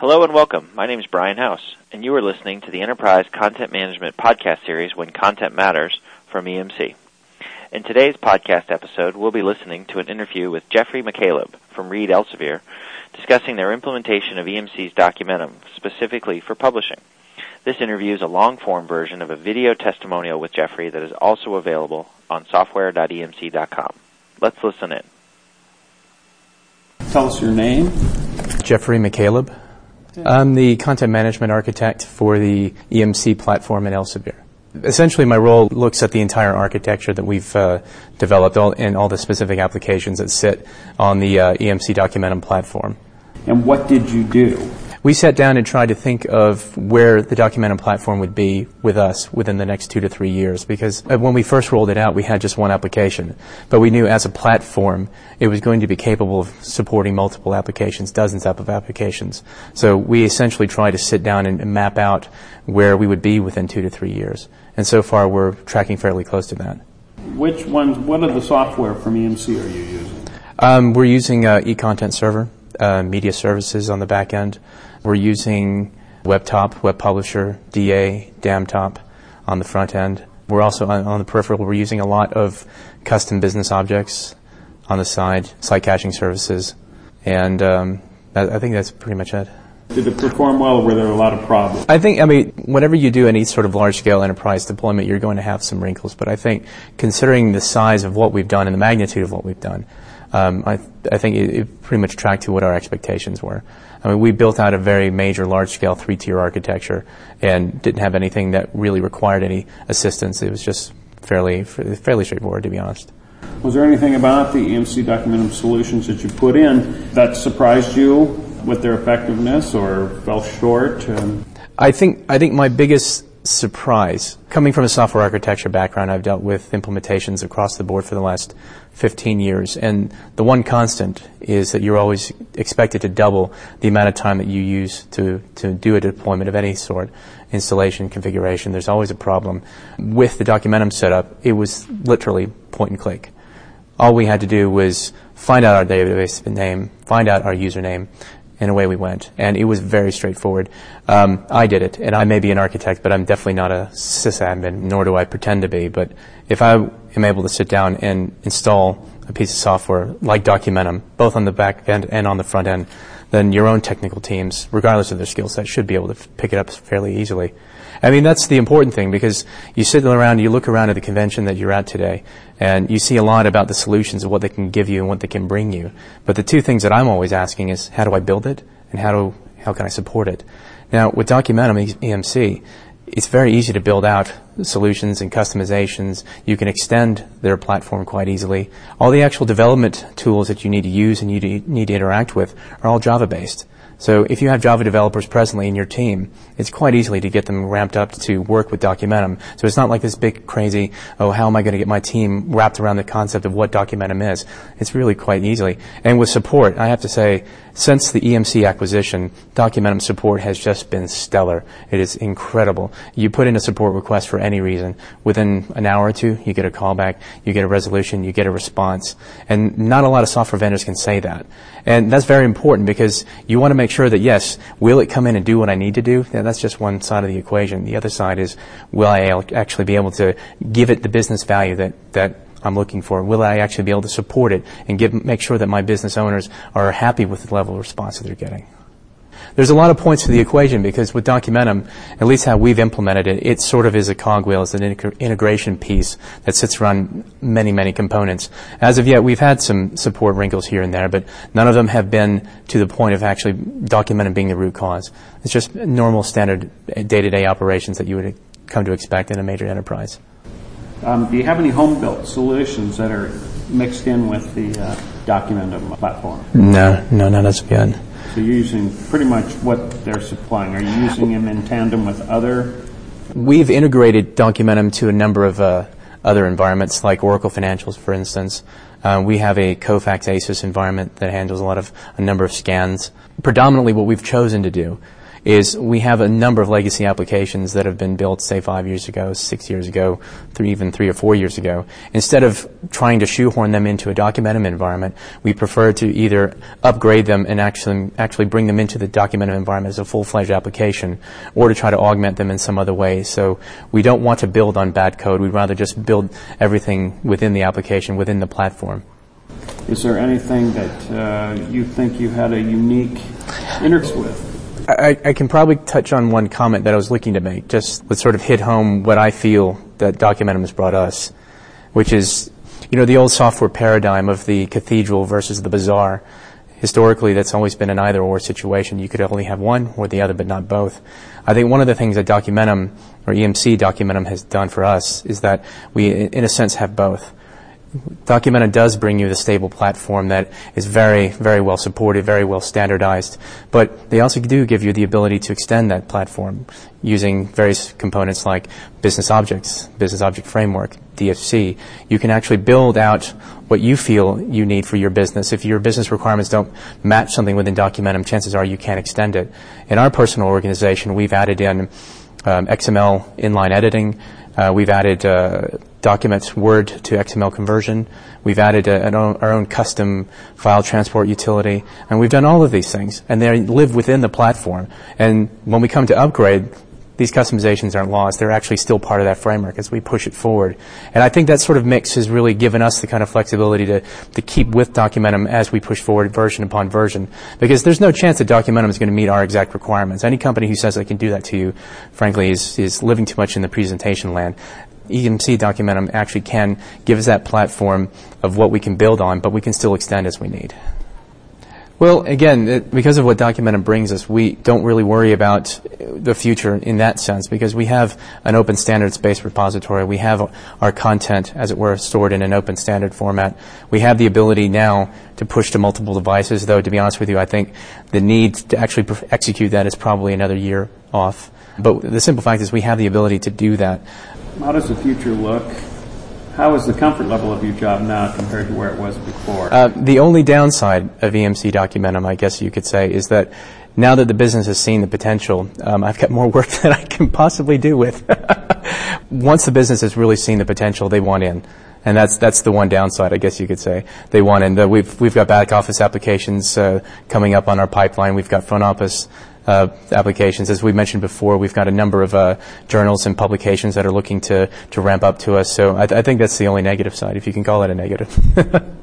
Hello and welcome. My name is Brian House, and you are listening to the Enterprise Content Management podcast series When Content Matters from EMC. In today's podcast episode, we'll be listening to an interview with Geoffrey McCaleb from Reed Elsevier discussing their implementation of EMC's Documentum specifically for publishing. This interview is a long form version of a video testimonial with Geoffrey that is also available on software.emc.com. Let's listen in. Tell us your name. Geoffrey McCaleb. I'm the content management architect for the EMC platform at Elsevier. Essentially, my role looks at the entire architecture that we've uh, developed all, and all the specific applications that sit on the uh, EMC Documentum platform. And what did you do? We sat down and tried to think of where the Documentum platform would be with us within the next two to three years because uh, when we first rolled it out, we had just one application. But we knew as a platform, it was going to be capable of supporting multiple applications, dozens of applications. So we essentially tried to sit down and, map out where we would be within two to three years. And so far, we're tracking fairly close to that. Which ones, what of the software from EMC are you using? Um, we're using uh, eContent Server, uh, media services on the back end. We're using WebTop, Web Publisher, DA, DAMTop on the front end. We're also on, on the peripheral, we're using a lot of custom business objects on the side, site caching services, and um, I, I think that's pretty much it. Did it perform well, or were there a lot of problems? I think, I mean, whenever you do any sort of large scale enterprise deployment, you're going to have some wrinkles. But I think, considering the size of what we've done and the magnitude of what we've done, um, I, I think it, it pretty much tracked to what our expectations were. I mean, we built out a very major, large-scale three-tier architecture and didn't have anything that really required any assistance. It was just fairly, fairly straightforward, to be honest. Was there anything about the EMC Documentum solutions that you put in that surprised you with their effectiveness or fell short? Um, I think I think my biggest surprise, coming from a software architecture background, I've dealt with implementations across the board for the last 15 years, and the one constant is that you're always expected to double the amount of time that you use to, to do a deployment of any sort, installation, configuration. There's always a problem. With the Documentum setup, it was literally point and click. All we had to do was find out our database name, find out our username, and away we went. And it was very straightforward. Um, I did it, and I may be an architect, but I'm definitely not a sysadmin, nor do I pretend to be. But if I am able to sit down and install a piece of software like Documentum, both on the back end and on the front end, then your own technical teams, regardless of their skill set, should be able to f- pick it up fairly easily. I mean, that's the important thing because you sit around, you look around at the convention that you're at today, and you see a lot about the solutions of what they can give you and what they can bring you. But the two things that I'm always asking is, how do I build it, and how do how can I support it? Now, with Documentum EMC, it's very easy to build out solutions and customizations. You can extend their platform quite easily. All the actual development tools that you need to use and you need to interact with are all Java based. So if you have Java developers presently in your team, it's quite easily to get them ramped up to work with Documentum. So it's not like this big crazy, oh, how am I going to get my team wrapped around the concept of what Documentum is? It's really quite easily. And with support, I have to say, since the EMC acquisition, Documentum support has just been stellar. It is incredible. You put in a support request for any reason. Within an hour or two, you get a callback, you get a resolution, you get a response. And not a lot of software vendors can say that. And that's very important because you want to make sure that yes, will it come in and do what I need to do? Yeah, that's just one side of the equation. The other side is will I actually be able to give it the business value that, that I'm looking for? Will I actually be able to support it and give, make sure that my business owners are happy with the level of response that they're getting? there's a lot of points to the equation because with Documentum, at least how we've implemented it, it sort of is a cogwheel, it's an integration piece that sits around many, many components. As of yet, we've had some support wrinkles here and there, but none of them have been to the point of actually Documentum being the root cause. It's just normal standard day-to-day operations that you would come to expect in a major enterprise. Um, do you have any home-built solutions that are mixed in with the uh, Documentum platform? No, no, not as of yet. So you're using pretty much what they're supplying. Are you using them in tandem with other? We've integrated Documentum to a number of uh, other environments, like Oracle Financials, for instance. Uh, we have a Kofax ASUS environment that handles a lot of a number of scans. Predominantly, what we've chosen to do is we have a number of legacy applications that have been built, say, five years ago, six years ago, three, even three or four years ago. Instead of trying to shoehorn them into a Documentum environment, we prefer to either upgrade them and actually, actually bring them into the Documentum environment as a full-fledged application, or to try to augment them in some other way. So we don't want to build on bad code. We'd rather just build everything within the application, within the platform. Is there anything that uh, you think you had a unique interface with? I, I, can probably touch on one comment that I was looking to make, just to sort of hit home what I feel that Documentum has brought us, which is, you know, the old software paradigm of the cathedral versus the bazaar. Historically, that's always been an either-or situation. You could only have one or the other, but not both. I think one of the things that Documentum, or EMC Documentum has done for us is that we, in a sense, have both. Documentum does bring you the stable platform that is very, very well supported, very well standardized. But they also do give you the ability to extend that platform using various components like business objects, business object framework, DFC. You can actually build out what you feel you need for your business. If your business requirements don't match something within Documentum, chances are you can't extend it. In our personal organization, we've added in um, XML inline editing. Uh, we've added uh, documents Word to XML conversion. We've added a, own, our own custom file transport utility, and we've done all of these things, and they live within the platform. And when we come to upgrade, these customizations aren't lost. They're actually still part of that framework as we push it forward. And I think that sort of mix has really given us the kind of flexibility to, to keep with Documentum as we push forward version upon version. Because there's no chance that Documentum is going to meet our exact requirements. Any company who says they can do that to you, frankly, is, is living too much in the presentation land. EMC Documentum actually can give us that platform of what we can build on, but we can still extend as we need. Well, again, it, because of what Documentum brings us, we don't really worry about the future in that sense because we have an open standards-based repository. We have our content, as it were, stored in an open standard format. We have the ability now to push to multiple devices, though, to be honest with you, I think the need to actually execute that is probably another year off. But the simple fact is we have the ability to do that. How does the future look? How is the comfort level of your job now compared to where it was before? Uh, the only downside of EMC Documentum, I guess you could say, is that now that the business has seen the potential, um, I've got more work than I can possibly do with. Once the business has really seen the potential, they want in. And that's that's the one downside, I guess you could say. They want in. we've we've got back office applications uh, coming up on our pipeline. We've got front office applications. As we mentioned before, we've got a number of uh, journals and publications that are looking to, to ramp up to us. So I think that's the only negative side, if you can call it a negative.